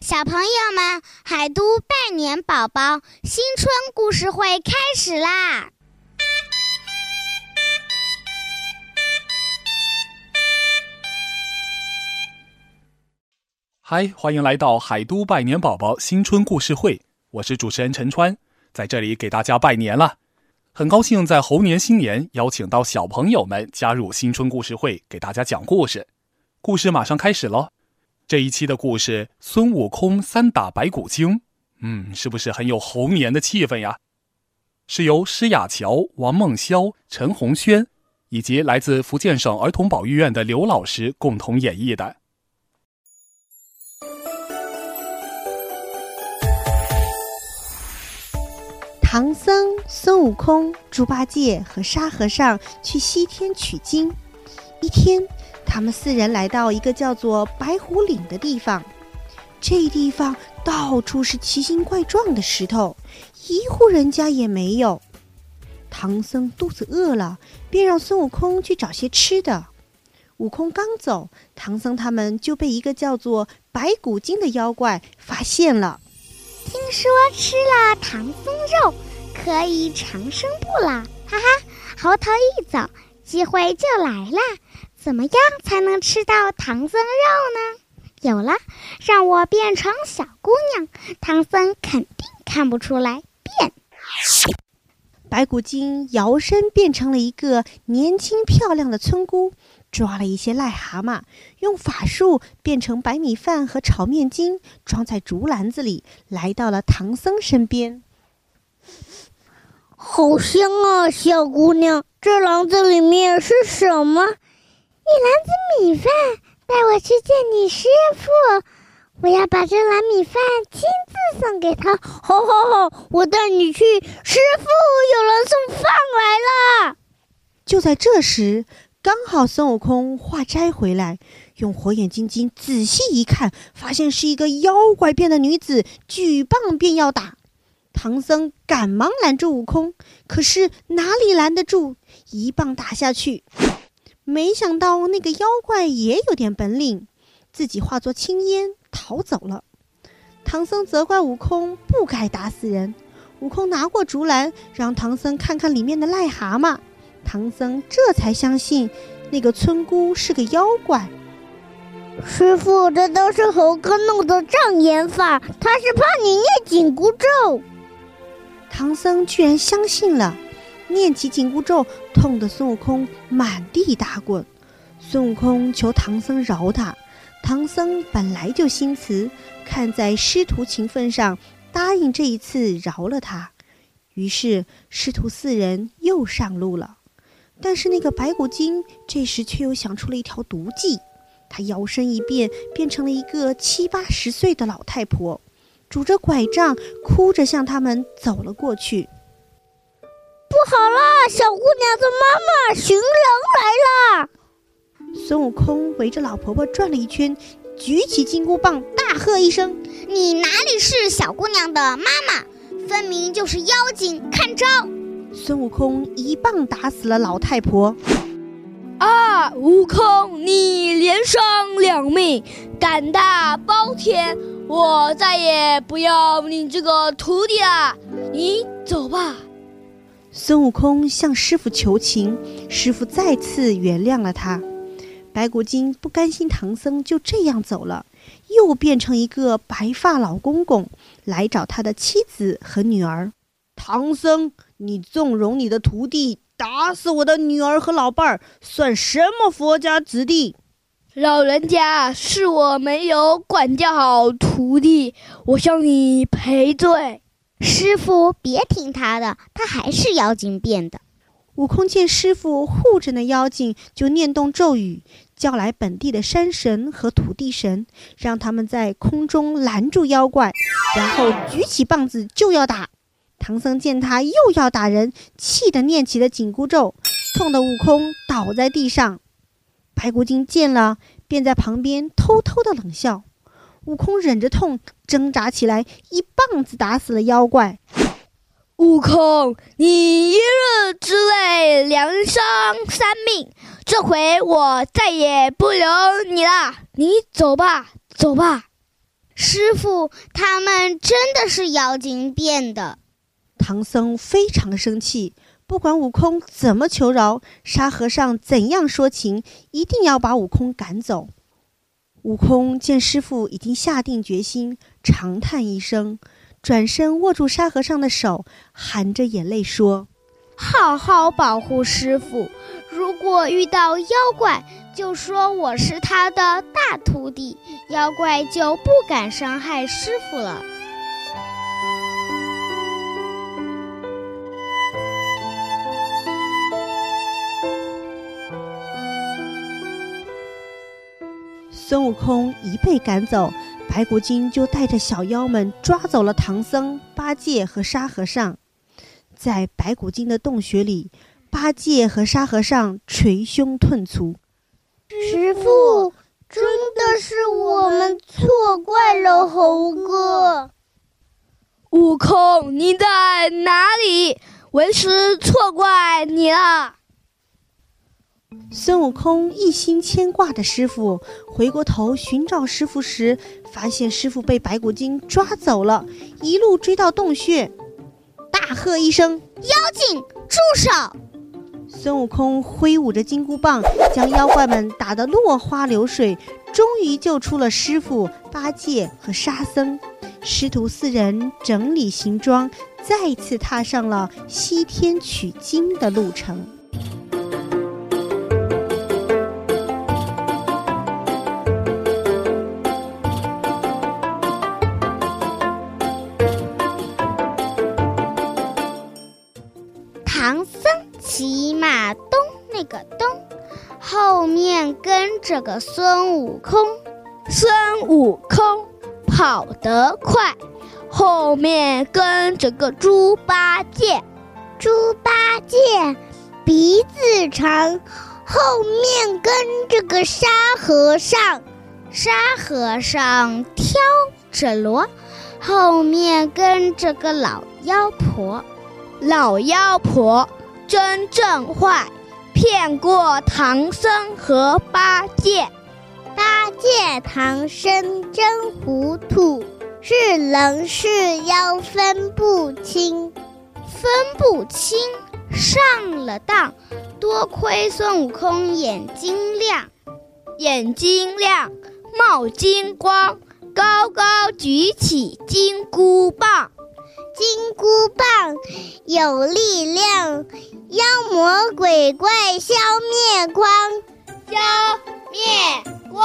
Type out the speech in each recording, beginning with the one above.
小朋友们，海都拜年宝宝新春故事会开始啦！嗨，欢迎来到海都拜年宝宝新春故事会，我是主持人陈川，在这里给大家拜年了。很高兴在猴年新年邀请到小朋友们加入新春故事会，给大家讲故事。故事马上开始喽！这一期的故事，孙悟空三打白骨精，嗯，是不是很有猴年的气氛呀？是由施雅乔、王梦潇、陈红轩，以及来自福建省儿童保育院的刘老师共同演绎的。唐僧、孙悟空、猪八戒和沙和尚去西天取经。一天，他们四人来到一个叫做白虎岭的地方。这地方到处是奇形怪状的石头，一户人家也没有。唐僧肚子饿了，便让孙悟空去找些吃的。悟空刚走，唐僧他们就被一个叫做白骨精的妖怪发现了。听说吃了唐僧肉可以长生不老，哈哈！猴头一走，机会就来了。怎么样才能吃到唐僧肉呢？有了，让我变成小姑娘，唐僧肯定看不出来。变！白骨精摇身变成了一个年轻漂亮的村姑。抓了一些癞蛤蟆，用法术变成白米饭和炒面筋，装在竹篮子里，来到了唐僧身边。好香啊，小姑娘！这篮子里面是什么？一篮子米饭。带我去见你师傅，我要把这篮米饭亲自送给他。好，好，好！我带你去。师傅，有人送饭来了。就在这时。刚好孙悟空化斋回来，用火眼金睛仔细一看，发现是一个妖怪变的女子，举棒便要打。唐僧赶忙拦住悟空，可是哪里拦得住？一棒打下去，没想到那个妖怪也有点本领，自己化作青烟逃走了。唐僧责怪悟空不该打死人，悟空拿过竹篮，让唐僧看看里面的癞蛤蟆。唐僧这才相信，那个村姑是个妖怪。师傅，这都是猴哥弄的障眼法，他是怕你念紧箍咒。唐僧居然相信了，念起紧箍咒，痛得孙悟空满地打滚。孙悟空求唐僧饶他，唐僧本来就心慈，看在师徒情分上，答应这一次饶了他。于是师徒四人又上路了。但是那个白骨精这时却又想出了一条毒计，她摇身一变，变成了一个七八十岁的老太婆，拄着拐杖，哭着向他们走了过去。不好了，小姑娘的妈妈寻人来了！孙悟空围着老婆婆转了一圈，举起金箍棒，大喝一声：“你哪里是小姑娘的妈妈？分明就是妖精！看招！”孙悟空一棒打死了老太婆。啊！悟空，你连伤两命，胆大包天！我再也不要你这个徒弟了，你走吧。孙悟空向师傅求情，师傅再次原谅了他。白骨精不甘心唐僧就这样走了，又变成一个白发老公公来找他的妻子和女儿。唐僧。你纵容你的徒弟打死我的女儿和老伴儿，算什么佛家子弟？老人家，是我没有管教好徒弟，我向你赔罪。师傅，别听他的，他还是妖精变的。悟空见师傅护着那妖精，就念动咒语，叫来本地的山神和土地神，让他们在空中拦住妖怪，然后举起棒子就要打。唐僧见他又要打人，气得念起了紧箍咒，痛得悟空倒在地上。白骨精见了，便在旁边偷偷的冷笑。悟空忍着痛挣扎起来，一棒子打死了妖怪。悟空，你一日之内两伤三命，这回我再也不留你了。你走吧，走吧。师傅，他们真的是妖精变的。唐僧非常生气，不管悟空怎么求饶，沙和尚怎样说情，一定要把悟空赶走。悟空见师傅已经下定决心，长叹一声。转身握住沙和尚的手，含着眼泪说：“好好保护师傅，如果遇到妖怪，就说我是他的大徒弟，妖怪就不敢伤害师傅了。”孙悟空一被赶走。白骨精就带着小妖们抓走了唐僧、八戒和沙和尚。在白骨精的洞穴里，八戒和沙和尚捶胸顿足：“师傅，真的是我们错怪了猴哥。悟空，你在哪里？为师错怪你了。”孙悟空一心牵挂的师傅，回过头寻找师傅时，发现师傅被白骨精抓走了，一路追到洞穴，大喝一声：“妖精，住手！”孙悟空挥舞着金箍棒，将妖怪们打得落花流水，终于救出了师傅、八戒和沙僧。师徒四人整理行装，再次踏上了西天取经的路程。面跟着个孙悟空，孙悟空跑得快，后面跟着个猪八戒，猪八戒鼻子长，后面跟着个沙和尚，沙和尚挑着箩，后面跟着个老妖婆，老妖婆真正坏。骗过唐僧和八戒，八戒唐僧真糊涂，是人是妖分不清，分不清上了当。多亏孙悟空眼睛亮，眼睛亮冒金光，高高举起金箍棒，金箍棒有力量。妖魔鬼怪消灭光，消灭光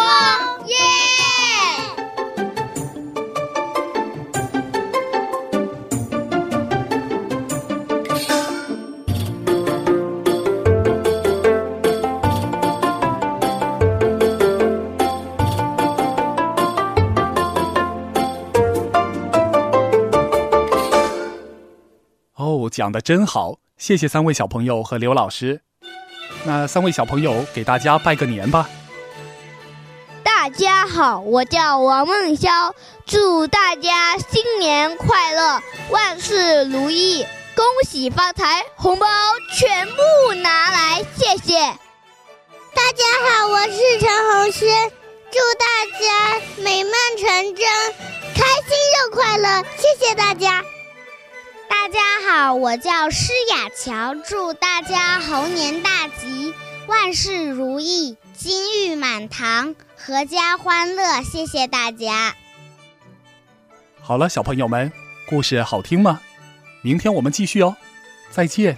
讲的真好。谢谢三位小朋友和刘老师，那三位小朋友给大家拜个年吧。大家好，我叫王梦潇，祝大家新年快乐，万事如意，恭喜发财，红包全部拿来，谢谢。大家好，我是陈红轩，祝大家美梦成真，开心又快乐，谢谢大家。大家好，我叫施雅乔，祝大家猴年大吉，万事如意，金玉满堂，阖家欢乐。谢谢大家。好了，小朋友们，故事好听吗？明天我们继续哦，再见。